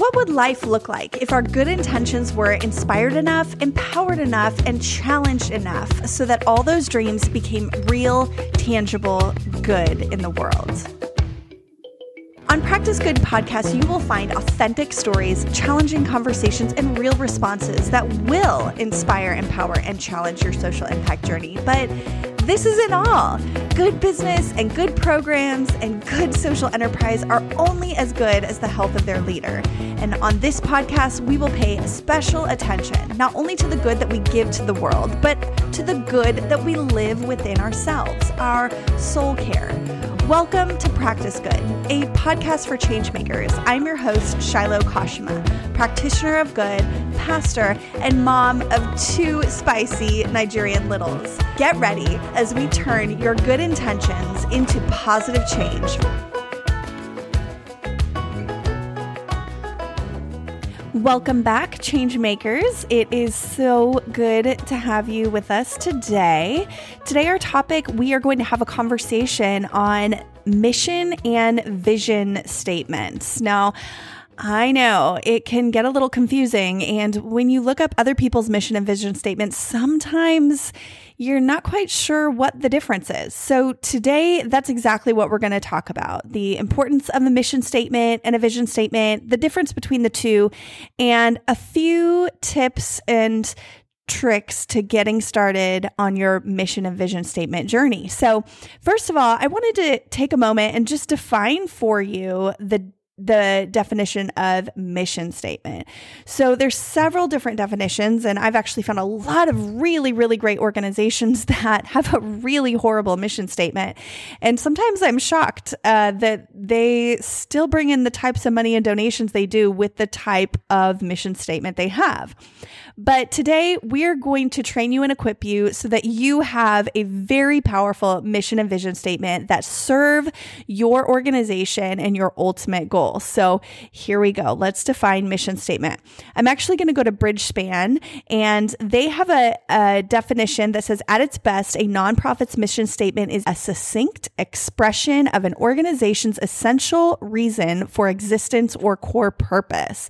What would life look like if our good intentions were inspired enough, empowered enough, and challenged enough so that all those dreams became real, tangible good in the world? On Practice Good podcast, you will find authentic stories, challenging conversations, and real responses that will inspire, empower, and challenge your social impact journey. But this isn't all. Good business and good programs and good social enterprise are only as good as the health of their leader. And on this podcast, we will pay special attention not only to the good that we give to the world, but to the good that we live within ourselves, our soul care. Welcome to Practice Good, a podcast for changemakers. I'm your host, Shiloh Kashima, practitioner of good, pastor, and mom of two spicy Nigerian littles. Get ready as we turn your good intentions into positive change. Welcome back, Changemakers. It is so good to have you with us today. Today, our topic, we are going to have a conversation on mission and vision statements. Now, I know it can get a little confusing. And when you look up other people's mission and vision statements, sometimes you're not quite sure what the difference is. So, today, that's exactly what we're going to talk about the importance of a mission statement and a vision statement, the difference between the two, and a few tips and tricks to getting started on your mission and vision statement journey. So, first of all, I wanted to take a moment and just define for you the the definition of mission statement. So there's several different definitions and I've actually found a lot of really really great organizations that have a really horrible mission statement. And sometimes I'm shocked uh, that they still bring in the types of money and donations they do with the type of mission statement they have. But today we're going to train you and equip you so that you have a very powerful mission and vision statement that serve your organization and your ultimate goal. So here we go. Let's define mission statement. I'm actually going to go to Bridgespan and they have a, a definition that says at its best, a nonprofit's mission statement is a succinct expression of an organization's essential reason for existence or core purpose.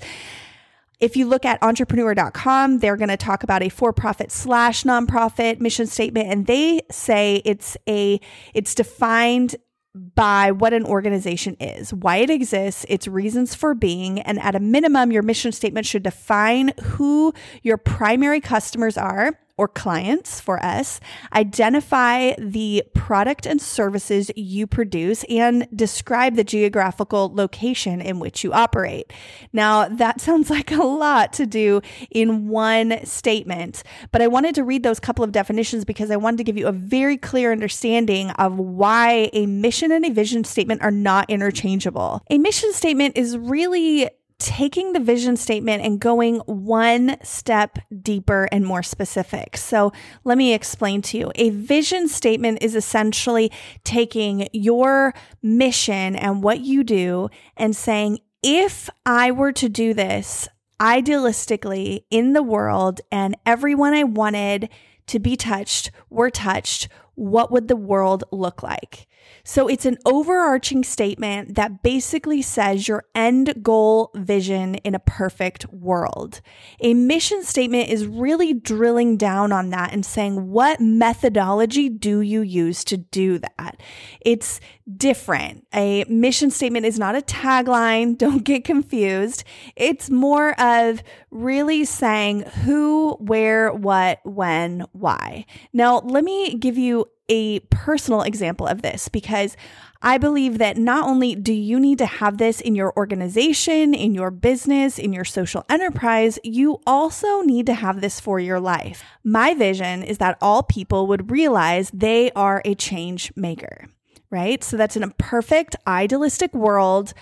If you look at entrepreneur.com, they're going to talk about a for-profit slash nonprofit mission statement, and they say it's a it's defined by what an organization is, why it exists, its reasons for being, and at a minimum, your mission statement should define who your primary customers are or clients for us, identify the product and services you produce, and describe the geographical location in which you operate. Now, that sounds like a lot to do in one statement, but I wanted to read those couple of definitions because I wanted to give you a very clear understanding of why a mission and a vision statement are not interchangeable. A mission statement is really taking the vision statement and going one step deeper and more specific. So, let me explain to you. A vision statement is essentially taking your mission and what you do and saying, if I were to do this idealistically in the world and everyone I wanted to be touched were touched, what would the world look like? So it's an overarching statement that basically says your end goal vision in a perfect world. A mission statement is really drilling down on that and saying, what methodology do you use to do that? It's different. A mission statement is not a tagline. Don't get confused. It's more of really saying who, where, what, when, why. Now, let me give you a personal example of this because I believe that not only do you need to have this in your organization, in your business, in your social enterprise, you also need to have this for your life. My vision is that all people would realize they are a change maker, right? So that's in a perfect, idealistic world.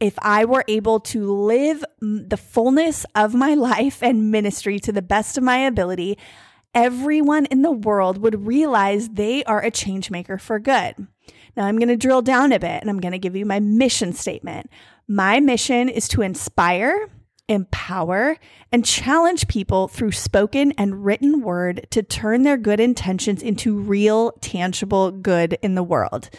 If I were able to live the fullness of my life and ministry to the best of my ability, everyone in the world would realize they are a change maker for good. Now, I'm going to drill down a bit and I'm going to give you my mission statement. My mission is to inspire, empower, and challenge people through spoken and written word to turn their good intentions into real, tangible good in the world.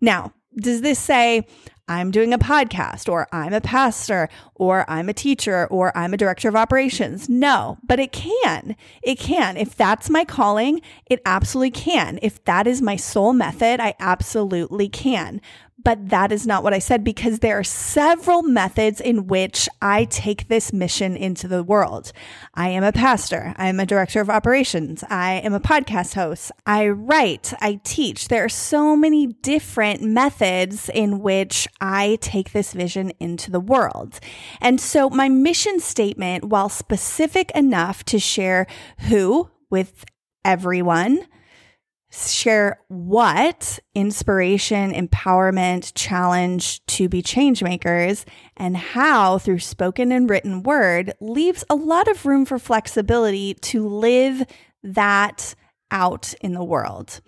Now, does this say, I'm doing a podcast or I'm a pastor or I'm a teacher or I'm a director of operations. No, but it can. It can. If that's my calling, it absolutely can. If that is my sole method, I absolutely can. But that is not what I said because there are several methods in which I take this mission into the world. I am a pastor. I am a director of operations. I am a podcast host. I write. I teach. There are so many different methods in which I take this vision into the world. And so my mission statement, while specific enough to share who with everyone, share what inspiration, empowerment, challenge to be change makers, and how through spoken and written word leaves a lot of room for flexibility to live that out in the world.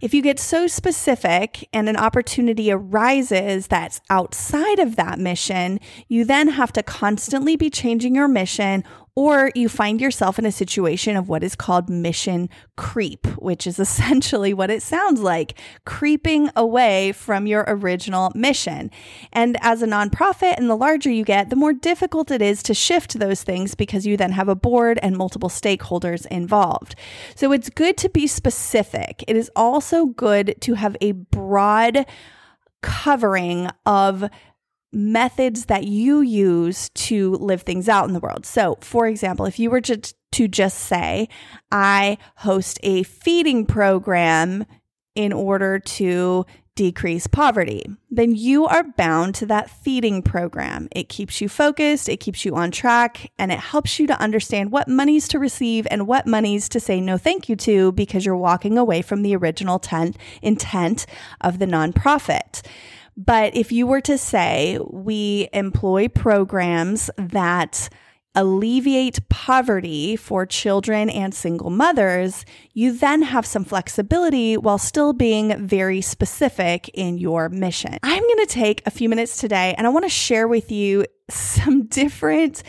If you get so specific and an opportunity arises that's outside of that mission, you then have to constantly be changing your mission or you find yourself in a situation of what is called mission creep, which is essentially what it sounds like creeping away from your original mission. And as a nonprofit, and the larger you get, the more difficult it is to shift those things because you then have a board and multiple stakeholders involved. So it's good to be specific. It is also good to have a broad covering of methods that you use to live things out in the world. So, for example, if you were to, to just say, I host a feeding program in order to decrease poverty, then you are bound to that feeding program. It keeps you focused, it keeps you on track, and it helps you to understand what monies to receive and what monies to say no thank you to because you're walking away from the original tent, intent of the nonprofit. But if you were to say we employ programs that alleviate poverty for children and single mothers, you then have some flexibility while still being very specific in your mission. I'm going to take a few minutes today and I want to share with you some different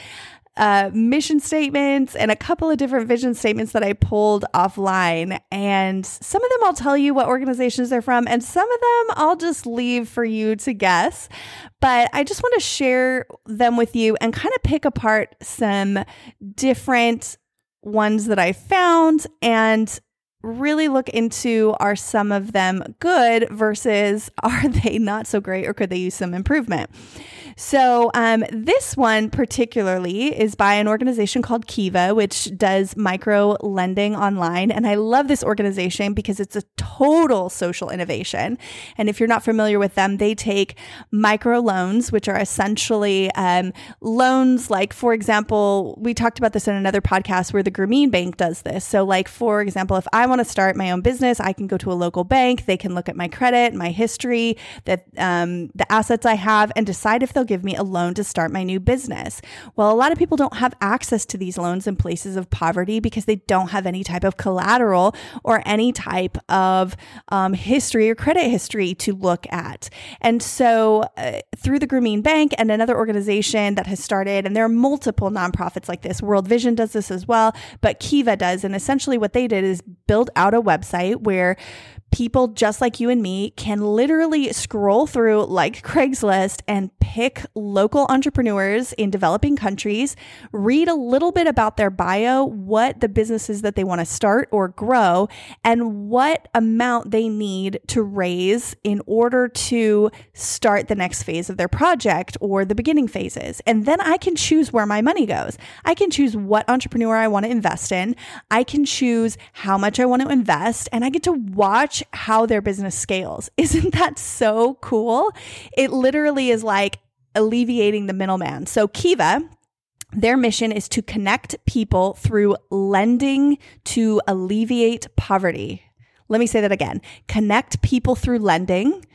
uh, mission statements and a couple of different vision statements that I pulled offline. And some of them I'll tell you what organizations they're from, and some of them I'll just leave for you to guess. But I just want to share them with you and kind of pick apart some different ones that I found and really look into are some of them good versus are they not so great or could they use some improvement? So, um, this one particularly is by an organization called Kiva, which does micro lending online. And I love this organization because it's a total social innovation. And if you're not familiar with them, they take micro loans, which are essentially um, loans like, for example, we talked about this in another podcast where the Grameen Bank does this. So, like, for example, if I want to start my own business, I can go to a local bank, they can look at my credit, my history, that um, the assets I have, and decide if they'll give me a loan to start my new business. Well, a lot of people don't have access to these loans in places of poverty because they don't have any type of collateral or any type of um, history or credit history to look at. And so, uh, through the Grameen Bank and another organization that has started, and there are multiple nonprofits like this, World Vision does this as well, but Kiva does. And essentially, what they did is build out a website where people just like you and me can literally scroll through like Craigslist and pick local entrepreneurs in developing countries, read a little bit about their bio, what the businesses that they want to start or grow, and what amount they need to raise in order to start the next phase of their project or the beginning phases. And then I can choose where my money goes. I can choose what entrepreneur I want to invest in. I can choose how much I want to invest, and I get to watch how their business scales. Isn't that so cool? It literally is like alleviating the middleman. So, Kiva, their mission is to connect people through lending to alleviate poverty. Let me say that again connect people through lending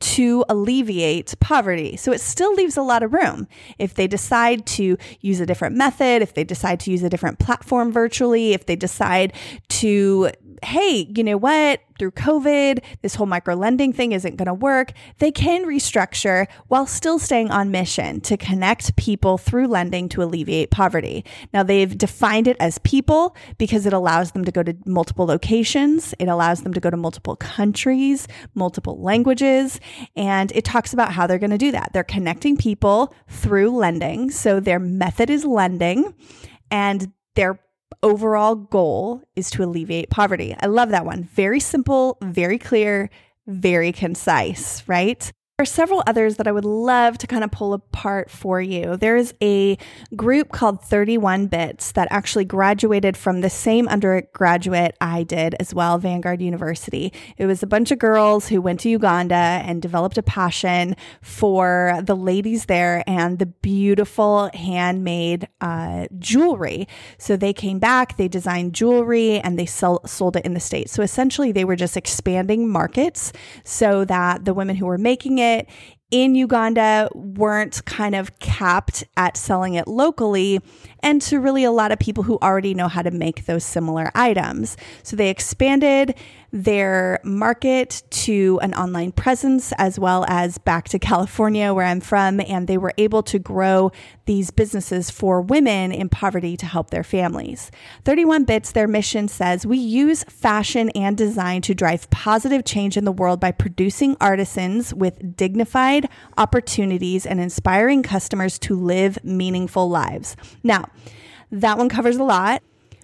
to alleviate poverty. So it still leaves a lot of room. If they decide to use a different method, if they decide to use a different platform virtually, if they decide to hey, you know what? Through COVID, this whole micro lending thing isn't going to work. They can restructure while still staying on mission to connect people through lending to alleviate poverty. Now, they've defined it as people because it allows them to go to multiple locations, it allows them to go to multiple countries, multiple languages, and it talks about how they're going to do that. They're connecting people through lending. So their method is lending and their overall goal is to alleviate poverty. I love that one. Very simple, very clear, very concise, right? There are several others that I would love to kind of pull apart for you. There's a group called 31 Bits that actually graduated from the same undergraduate I did as well, Vanguard University. It was a bunch of girls who went to Uganda and developed a passion for the ladies there and the beautiful handmade uh, jewelry. So they came back, they designed jewelry, and they sell, sold it in the States. So essentially, they were just expanding markets so that the women who were making it it in Uganda weren't kind of capped at selling it locally and to really a lot of people who already know how to make those similar items. So they expanded their market to an online presence as well as back to California, where I'm from, and they were able to grow these businesses for women in poverty to help their families. 31 Bits, their mission says we use fashion and design to drive positive change in the world by producing artisans with dignified opportunities and inspiring customers to live meaningful lives. Now, that one covers a lot.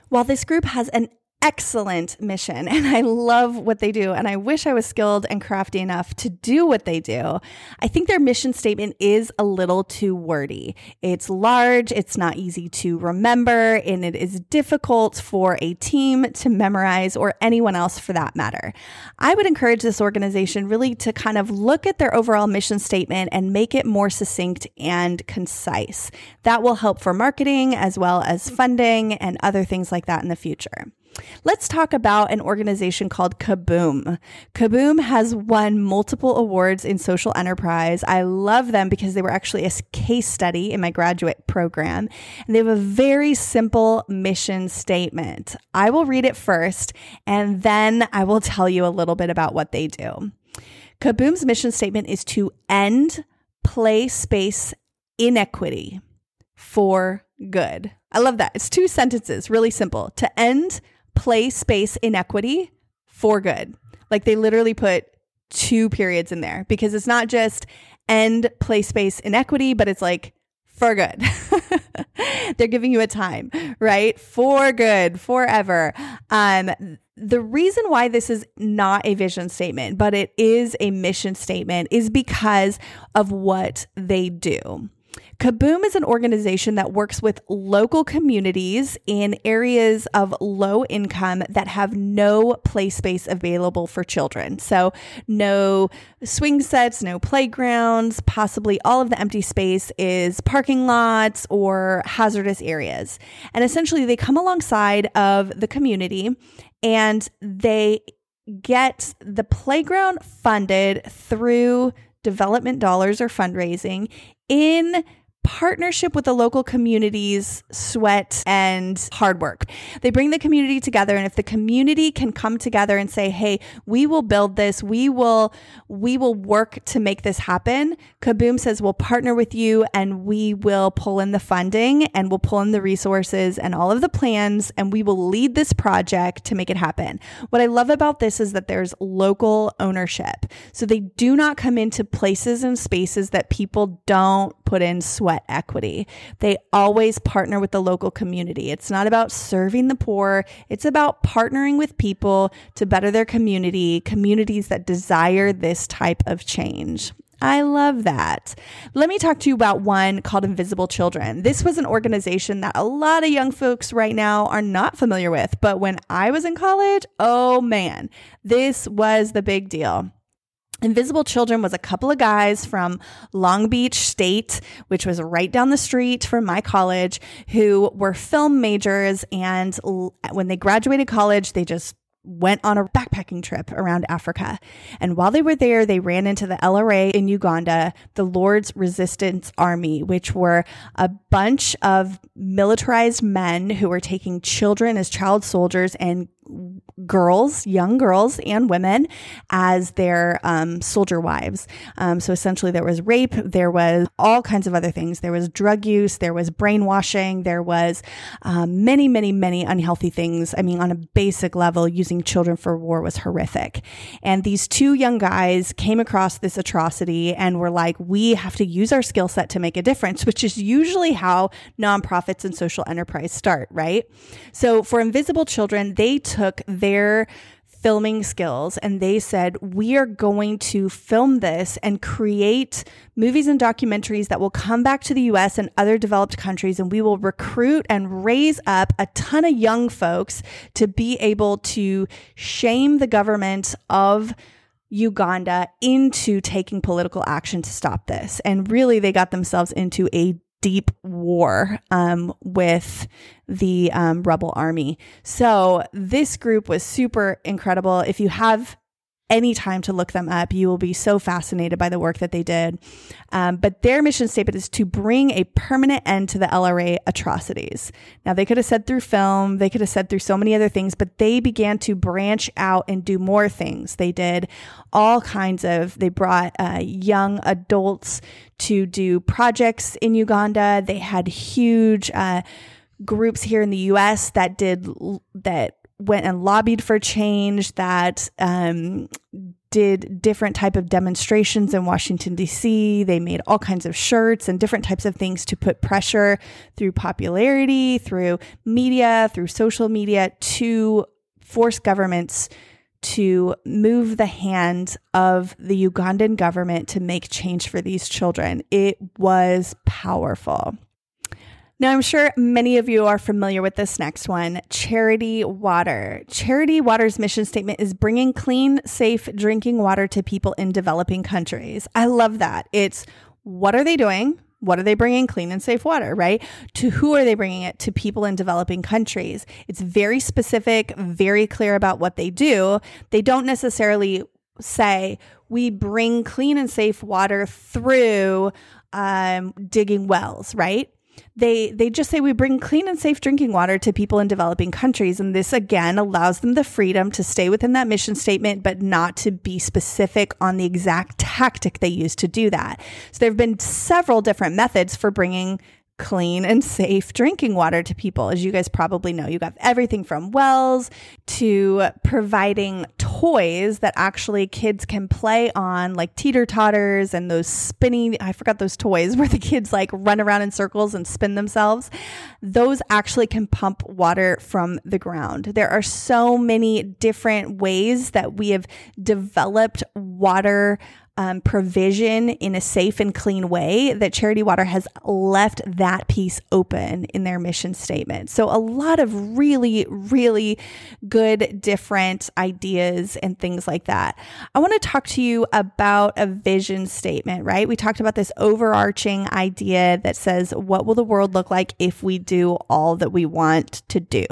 While this group has an excellent mission and I love what they do. And I wish I was skilled and crafty enough to do what they do. I think their mission statement is a little too wordy. It's large, it's not easy to remember, and it is difficult for a team to memorize or anyone else for that matter. I would encourage this organization really to kind of look at their overall mission statement and make it more succinct and concise. That will help for marketing as well as funding and other things like that in the future. Let's talk about an organization called Kaboom. Kaboom has won multiple awards in social enterprise. I love them because they were actually a case study in my graduate program. And they have a very simple mission statement. I will read it first and then I will tell you a little bit about what they do. Kaboom's mission statement is to end play space inequity for good. I love that. It's two sentences, really simple. To end play space inequity for good. Like they literally put two periods in there because it's not just end play space inequity, but it's like for good. They're giving you a time, right? For good, forever. Um, the reason why this is not a vision statement, but it is a mission statement is because of what they do. Kaboom is an organization that works with local communities in areas of low income that have no play space available for children. So, no swing sets, no playgrounds, possibly all of the empty space is parking lots or hazardous areas. And essentially, they come alongside of the community and they get the playground funded through development dollars or fundraising in partnership with the local community's sweat and hard work. They bring the community together and if the community can come together and say, "Hey, we will build this. We will we will work to make this happen." Kaboom says, "We'll partner with you and we will pull in the funding and we'll pull in the resources and all of the plans and we will lead this project to make it happen." What I love about this is that there's local ownership. So they do not come into places and spaces that people don't put in sweat sweat equity. They always partner with the local community. It's not about serving the poor, it's about partnering with people to better their community, communities that desire this type of change. I love that. Let me talk to you about one called Invisible Children. This was an organization that a lot of young folks right now are not familiar with, but when I was in college, oh man, this was the big deal. Invisible Children was a couple of guys from Long Beach State, which was right down the street from my college, who were film majors. And when they graduated college, they just went on a backpacking trip around Africa. And while they were there, they ran into the LRA in Uganda, the Lord's Resistance Army, which were a bunch of militarized men who were taking children as child soldiers and girls, young girls and women, as their um, soldier wives. Um, so essentially, there was rape, there was all kinds of other things. There was drug use, there was brainwashing, there was um, many, many, many unhealthy things. I mean, on a basic level, using children for war was horrific. And these two young guys came across this atrocity and were like, we have to use our skill set to make a difference, which is usually how nonprofits and social enterprise start, right? So for Invisible Children, they took their filming skills and they said, We are going to film this and create movies and documentaries that will come back to the US and other developed countries. And we will recruit and raise up a ton of young folks to be able to shame the government of Uganda into taking political action to stop this. And really, they got themselves into a deep war um, with the um, rebel army. So this group was super incredible. If you have any time to look them up. You will be so fascinated by the work that they did. Um, but their mission statement is to bring a permanent end to the LRA atrocities. Now, they could have said through film, they could have said through so many other things, but they began to branch out and do more things. They did all kinds of, they brought uh, young adults to do projects in Uganda. They had huge, uh, groups here in the US that did that went and lobbied for change, that um, did different type of demonstrations in Washington D.C. They made all kinds of shirts and different types of things to put pressure through popularity, through media, through social media to force governments to move the hand of the Ugandan government to make change for these children. It was powerful. Now, I'm sure many of you are familiar with this next one Charity Water. Charity Water's mission statement is bringing clean, safe drinking water to people in developing countries. I love that. It's what are they doing? What are they bringing clean and safe water, right? To who are they bringing it? To people in developing countries. It's very specific, very clear about what they do. They don't necessarily say, we bring clean and safe water through um, digging wells, right? They they just say we bring clean and safe drinking water to people in developing countries. And this again allows them the freedom to stay within that mission statement but not to be specific on the exact tactic they use to do that. So there have been several different methods for bringing clean and safe drinking water to people. As you guys probably know, you got everything from wells to providing toys that actually kids can play on, like teeter totters and those spinning, I forgot those toys where the kids like run around in circles and spin themselves. Those actually can pump water from the ground. There are so many different ways that we have developed water um, provision in a safe and clean way, that Charity Water has left that piece open in their mission statement. So, a lot of really, really good, different ideas and things like that. I want to talk to you about a vision statement, right? We talked about this overarching idea that says, What will the world look like if we do all that we want to do?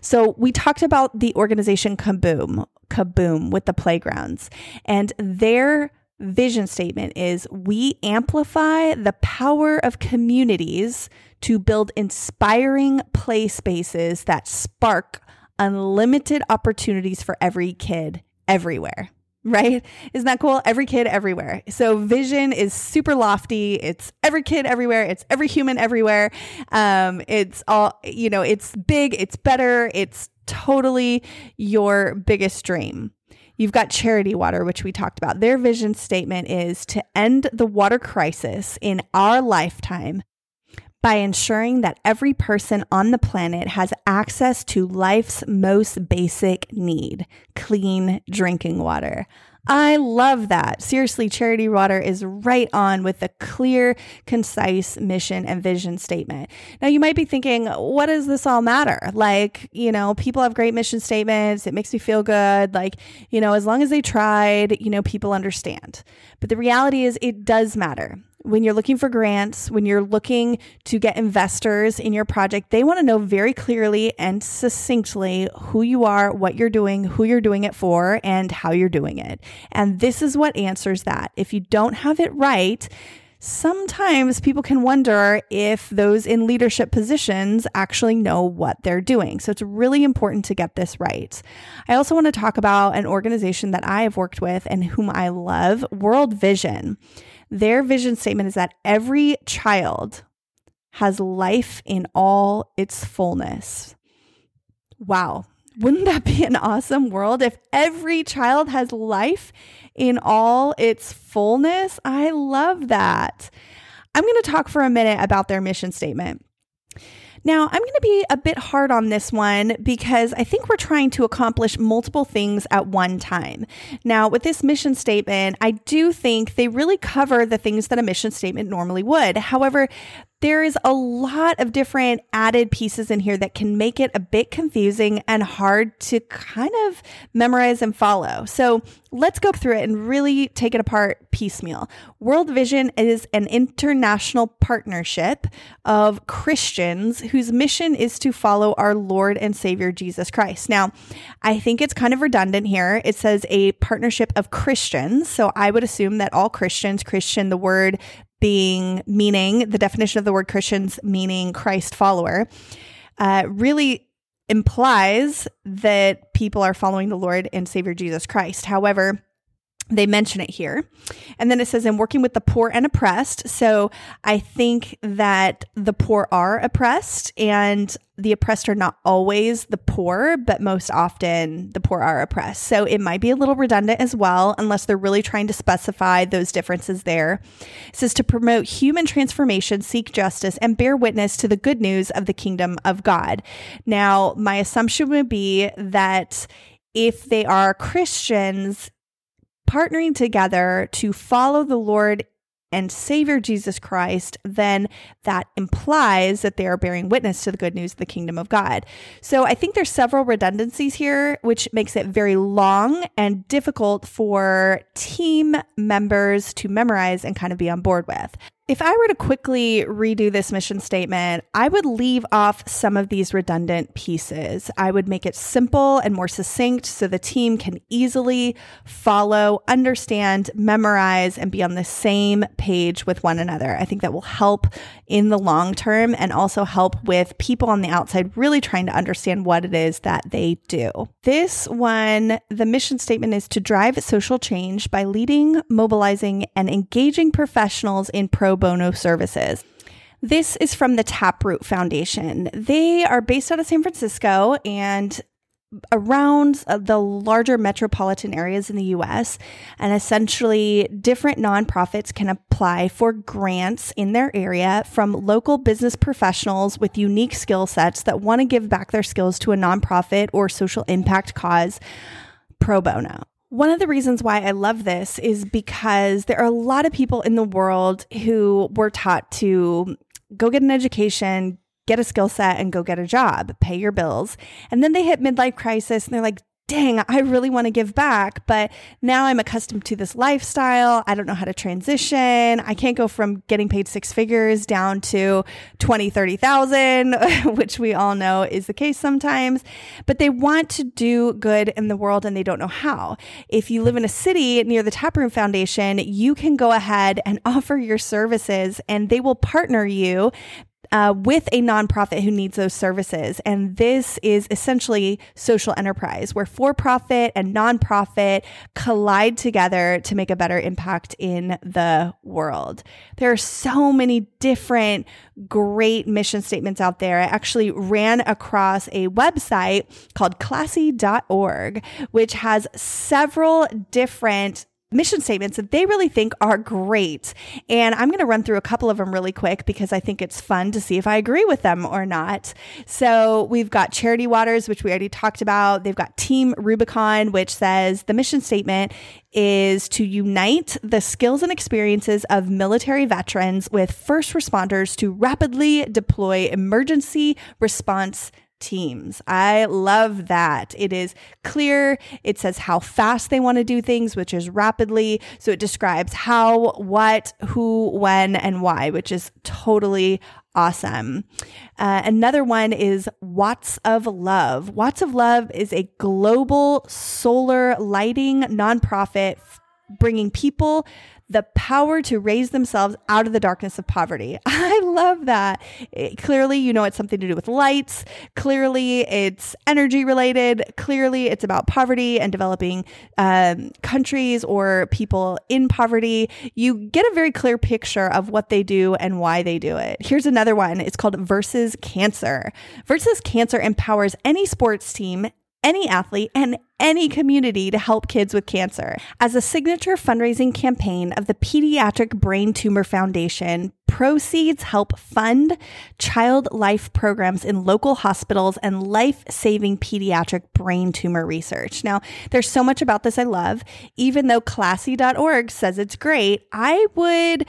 So, we talked about the organization Kaboom, Kaboom with the playgrounds, and their vision statement is we amplify the power of communities to build inspiring play spaces that spark unlimited opportunities for every kid everywhere. Right? Isn't that cool? Every kid everywhere. So, vision is super lofty. It's every kid everywhere. It's every human everywhere. Um, it's all, you know, it's big, it's better, it's totally your biggest dream. You've got Charity Water, which we talked about. Their vision statement is to end the water crisis in our lifetime by ensuring that every person on the planet has access to life's most basic need clean drinking water. I love that. Seriously, Charity Water is right on with a clear, concise mission and vision statement. Now, you might be thinking, what does this all matter? Like, you know, people have great mission statements. It makes me feel good. Like, you know, as long as they tried, you know, people understand. But the reality is, it does matter when you're looking for grants, when you're looking to get investors in your project, they want to know very clearly and succinctly who you are, what you're doing, who you're doing it for, and how you're doing it. And this is what answers that. If you don't have it right, sometimes people can wonder if those in leadership positions actually know what they're doing. So it's really important to get this right. I also want to talk about an organization that I have worked with and whom I love, World Vision. Their vision statement is that every child has life in all its fullness. Wow. Wouldn't that be an awesome world if every child has life in all its fullness? I love that. I'm going to talk for a minute about their mission statement. Now, I'm going to be a bit hard on this one because I think we're trying to accomplish multiple things at one time. Now, with this mission statement, I do think they really cover the things that a mission statement normally would. However, there is a lot of different added pieces in here that can make it a bit confusing and hard to kind of memorize and follow. So let's go through it and really take it apart piecemeal. World Vision is an international partnership of Christians whose mission is to follow our Lord and Savior Jesus Christ. Now, I think it's kind of redundant here. It says a partnership of Christians. So I would assume that all Christians, Christian, the word being meaning the definition of the word Christians meaning Christ follower, uh, really implies that people are following the Lord and Savior Jesus Christ. However, they mention it here. And then it says, in working with the poor and oppressed. So I think that the poor are oppressed and the oppressed are not always the poor, but most often the poor are oppressed. So it might be a little redundant as well, unless they're really trying to specify those differences there. It says to promote human transformation, seek justice, and bear witness to the good news of the kingdom of God. Now, my assumption would be that if they are Christians, partnering together to follow the Lord and Savior Jesus Christ, then that implies that they are bearing witness to the good news of the kingdom of God. So I think there's several redundancies here, which makes it very long and difficult for team members to memorize and kind of be on board with. If I were to quickly redo this mission statement, I would leave off some of these redundant pieces. I would make it simple and more succinct so the team can easily follow, understand, memorize, and be on the same page with one another. I think that will help in the long term and also help with people on the outside really trying to understand what it is that they do. This one, the mission statement is to drive social change by leading, mobilizing, and engaging professionals in pro bono services. This is from the Taproot Foundation. They are based out of San Francisco and around uh, the larger metropolitan areas in the US. And essentially, different nonprofits can apply for grants in their area from local business professionals with unique skill sets that want to give back their skills to a nonprofit or social impact cause pro bono. One of the reasons why I love this is because there are a lot of people in the world who were taught to go get an education, get a skill set, and go get a job, pay your bills. And then they hit midlife crisis and they're like, dang, I really want to give back, but now I'm accustomed to this lifestyle. I don't know how to transition. I can't go from getting paid six figures down to 20, 30,000, which we all know is the case sometimes. But they want to do good in the world and they don't know how. If you live in a city near the Taproot Foundation, you can go ahead and offer your services and they will partner you uh, with a nonprofit who needs those services. And this is essentially social enterprise where for profit and nonprofit collide together to make a better impact in the world. There are so many different great mission statements out there. I actually ran across a website called classy.org, which has several different mission statements that they really think are great. And I'm going to run through a couple of them really quick because I think it's fun to see if I agree with them or not. So we've got Charity Waters, which we already talked about. They've got Team Rubicon, which says the mission statement is to unite the skills and experiences of military veterans with first responders to rapidly deploy emergency response teams. I love that. It is clear. It says how fast they want to do things, which is rapidly. So it describes how, what, who, when, and why, which is totally awesome. Uh, another one is Watts of Love. Watts of Love is a global solar lighting nonprofit bringing people the power to raise themselves out of the darkness of poverty. I love that. It, clearly, you know, it's something to do with lights. Clearly, it's energy related. Clearly, it's about poverty and developing um, countries or people in poverty. You get a very clear picture of what they do and why they do it. Here's another one. It's called Versus Cancer. Versus Cancer empowers any sports team any athlete and any community to help kids with cancer. As a signature fundraising campaign of the Pediatric Brain Tumor Foundation, proceeds help fund child life programs in local hospitals and life saving pediatric brain tumor research. Now, there's so much about this I love. Even though classy.org says it's great, I would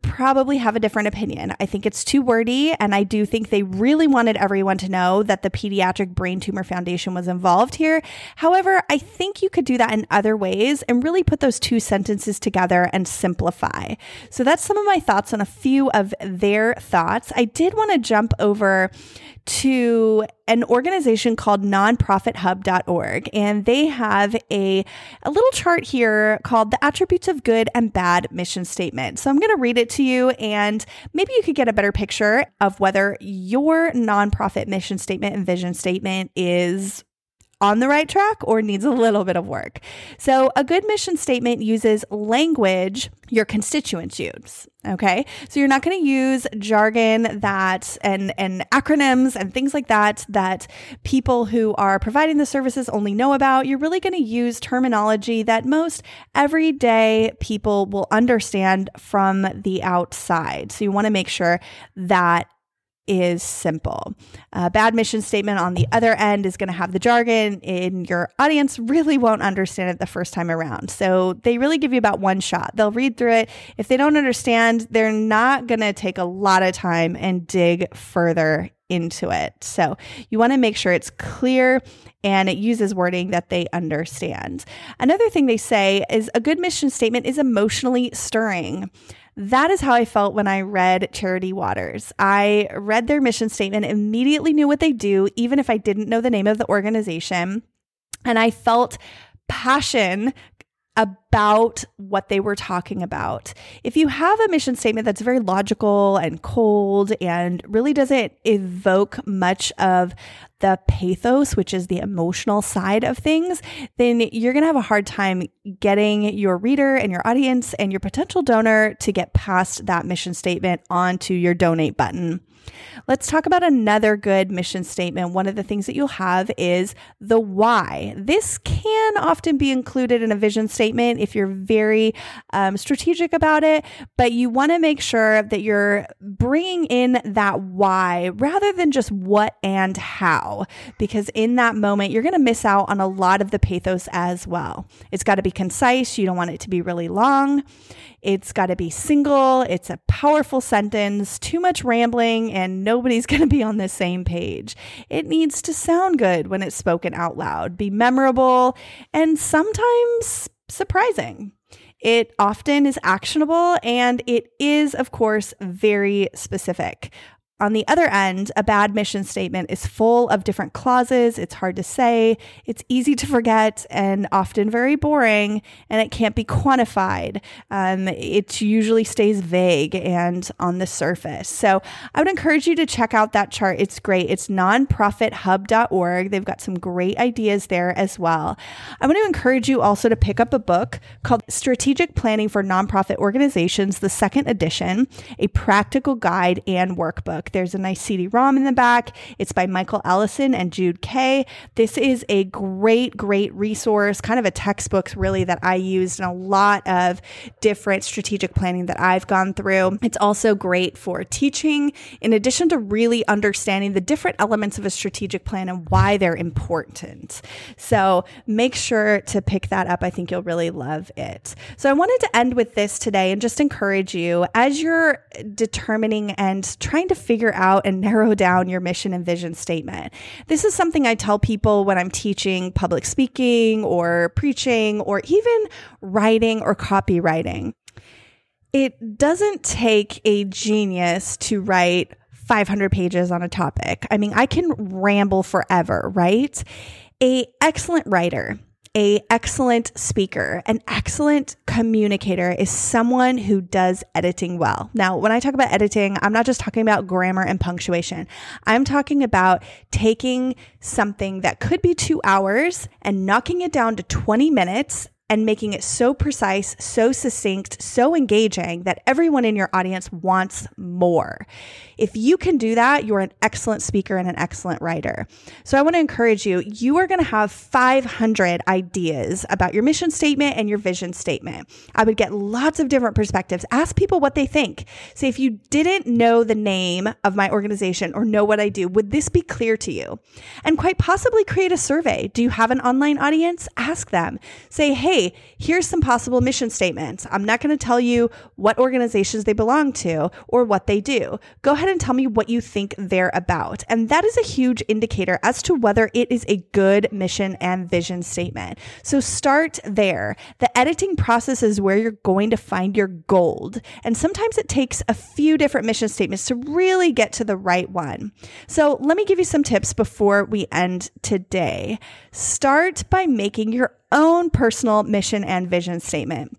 probably have a different opinion. I think it's too wordy, and I do think they really wanted everyone to know that the Pediatric Brain Tumor Foundation was involved here. However, However, I think you could do that in other ways and really put those two sentences together and simplify. So that's some of my thoughts on a few of their thoughts. I did want to jump over to an organization called nonprofithub.org and they have a a little chart here called the attributes of good and bad mission statement. So I'm going to read it to you and maybe you could get a better picture of whether your nonprofit mission statement and vision statement is on the right track or needs a little bit of work. So, a good mission statement uses language your constituents use. Okay. So you're not going to use jargon that and, and acronyms and things like that that people who are providing the services only know about. You're really going to use terminology that most everyday people will understand from the outside. So you want to make sure that is simple. A bad mission statement on the other end is going to have the jargon, and your audience really won't understand it the first time around. So they really give you about one shot. They'll read through it. If they don't understand, they're not going to take a lot of time and dig further into it. So you want to make sure it's clear and it uses wording that they understand. Another thing they say is a good mission statement is emotionally stirring. That is how I felt when I read Charity Waters. I read their mission statement, immediately knew what they do, even if I didn't know the name of the organization. And I felt passion about what they were talking about. If you have a mission statement that's very logical and cold and really doesn't evoke much of the pathos, which is the emotional side of things, then you're going to have a hard time getting your reader and your audience and your potential donor to get past that mission statement onto your donate button. Let's talk about another good mission statement. One of the things that you'll have is the why. This can often be included in a vision statement if you're very um, strategic about it, but you want to make sure that you're bringing in that why rather than just what and how, because in that moment, you're going to miss out on a lot of the pathos as well. It's got to be concise. You don't want it to be really long. It's got to be single. It's a powerful sentence. Too much rambling and nobody's going to be on the same page. It needs to sound good when it's spoken out loud, be memorable, and sometimes surprising. It often is actionable and it is, of course, very specific. On the other end, a bad mission statement is full of different clauses. It's hard to say, it's easy to forget, and often very boring, and it can't be quantified. Um, it usually stays vague and on the surface. So I would encourage you to check out that chart. It's great. It's nonprofithub.org. They've got some great ideas there as well. I want to encourage you also to pick up a book called Strategic Planning for Nonprofit Organizations, the second edition, a practical guide and workbook. There's a nice CD ROM in the back. It's by Michael Allison and Jude Kaye. This is a great, great resource, kind of a textbook, really, that I used in a lot of different strategic planning that I've gone through. It's also great for teaching, in addition to really understanding the different elements of a strategic plan and why they're important. So make sure to pick that up. I think you'll really love it. So I wanted to end with this today and just encourage you as you're determining and trying to figure figure out and narrow down your mission and vision statement. This is something I tell people when I'm teaching public speaking or preaching or even writing or copywriting. It doesn't take a genius to write 500 pages on a topic. I mean, I can ramble forever, right? A excellent writer a excellent speaker, an excellent communicator is someone who does editing well. Now, when I talk about editing, I'm not just talking about grammar and punctuation. I'm talking about taking something that could be 2 hours and knocking it down to 20 minutes and making it so precise, so succinct, so engaging that everyone in your audience wants more. If you can do that, you're an excellent speaker and an excellent writer. So I want to encourage you, you are going to have 500 ideas about your mission statement and your vision statement. I would get lots of different perspectives. Ask people what they think. Say, if you didn't know the name of my organization or know what I do, would this be clear to you? And quite possibly create a survey. Do you have an online audience? Ask them. Say, hey, here's some possible mission statements. I'm not going to tell you what organizations they belong to or what they do. Go ahead and tell me what you think they're about. And that is a huge indicator as to whether it is a good mission and vision statement. So start there. The editing process is where you're going to find your gold. And sometimes it takes a few different mission statements to really get to the right one. So let me give you some tips before we end today. Start by making your own personal mission and vision statement.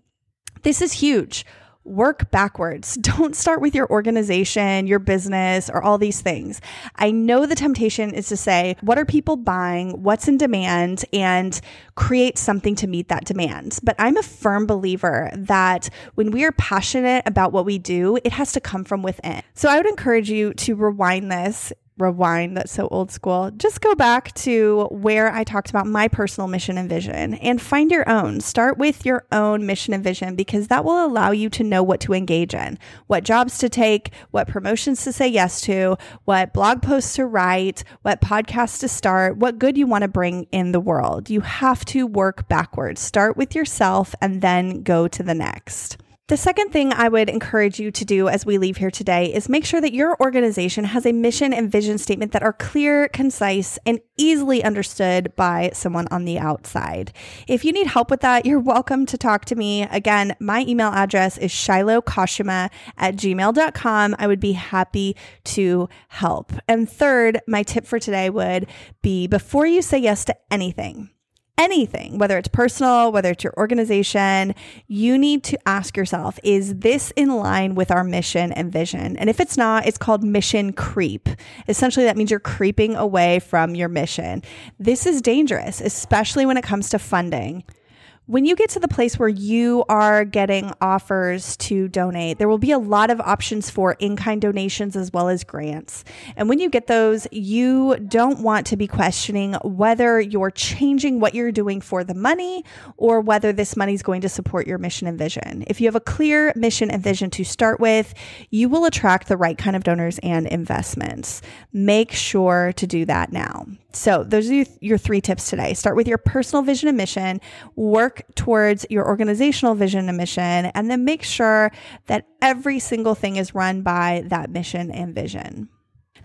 This is huge. Work backwards. Don't start with your organization, your business, or all these things. I know the temptation is to say, what are people buying? What's in demand? And create something to meet that demand. But I'm a firm believer that when we are passionate about what we do, it has to come from within. So I would encourage you to rewind this rewind that's so old school. Just go back to where i talked about my personal mission and vision and find your own. Start with your own mission and vision because that will allow you to know what to engage in what jobs to take what promotions to say yes to what blog posts to write what podcasts to start what good you want to bring in the world. You have to work backwards. Start with yourself and then go to the next the second thing I would encourage you to do as we leave here today is make sure that your organization has a mission and vision statement that are clear, concise, and easily understood by someone on the outside. If you need help with that, you're welcome to talk to me. Again, my email address is shilohkashima at gmail.com. I would be happy to help. And third, my tip for today would be before you say yes to anything, anything, whether it's personal, whether it's your organization, you need to ask yourself, is this in line with our mission and vision? And if it's not, it's called mission creep. Essentially, that means you're creeping away from your mission. This is dangerous, especially when it comes to funding. When you get to the place where you are getting offers to donate, there will be a lot of options for in kind donations as well as grants. And when you get those, you don't want to be questioning whether you're changing what you're doing for the money or whether this money is going to support your mission and vision. If you have a clear mission and vision to start with, you will attract the right kind of donors and investments. Make sure to do that now. So, those are your three tips today. Start with your personal vision and mission, work towards your organizational vision and mission, and then make sure that every single thing is run by that mission and vision.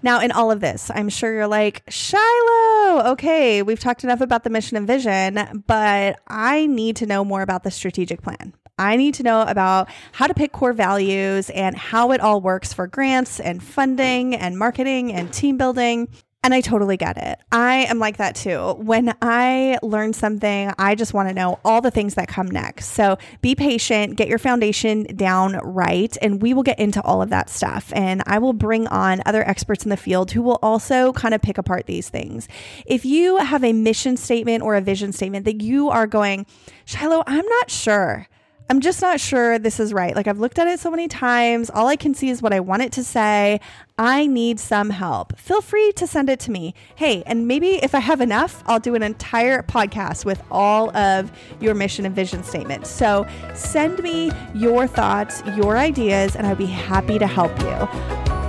Now, in all of this, I'm sure you're like, Shiloh, okay, we've talked enough about the mission and vision, but I need to know more about the strategic plan. I need to know about how to pick core values and how it all works for grants and funding and marketing and team building. And I totally get it. I am like that too. When I learn something, I just want to know all the things that come next. So be patient, get your foundation down right, and we will get into all of that stuff. And I will bring on other experts in the field who will also kind of pick apart these things. If you have a mission statement or a vision statement that you are going, Shiloh, I'm not sure. I'm just not sure this is right. Like I've looked at it so many times. All I can see is what I want it to say. I need some help. Feel free to send it to me. Hey, and maybe if I have enough, I'll do an entire podcast with all of your mission and vision statements. So send me your thoughts, your ideas, and I'd be happy to help you.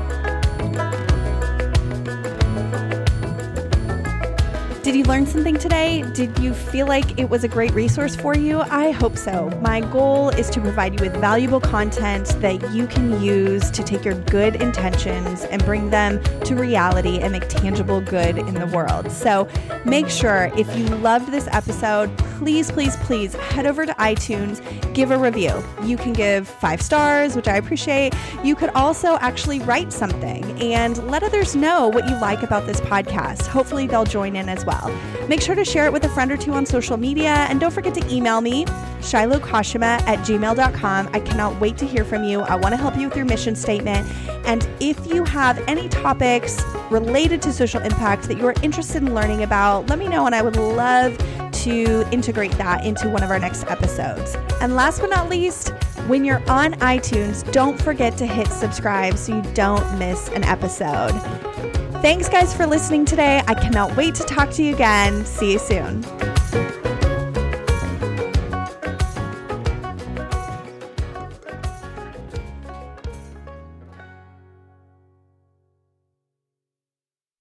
Did you learn something today? Did you feel like it was a great resource for you? I hope so. My goal is to provide you with valuable content that you can use to take your good intentions and bring them to reality and make tangible good in the world. So make sure if you loved this episode, please, please, please head over to iTunes, give a review. You can give five stars, which I appreciate. You could also actually write something and let others know what you like about this podcast. Hopefully, they'll join in as well. Make sure to share it with a friend or two on social media and don't forget to email me, shilohkashima at gmail.com. I cannot wait to hear from you. I want to help you with your mission statement. And if you have any topics related to social impact that you are interested in learning about, let me know and I would love to integrate that into one of our next episodes. And last but not least, when you're on iTunes, don't forget to hit subscribe so you don't miss an episode. Thanks, guys, for listening today. I cannot wait to talk to you again. See you soon.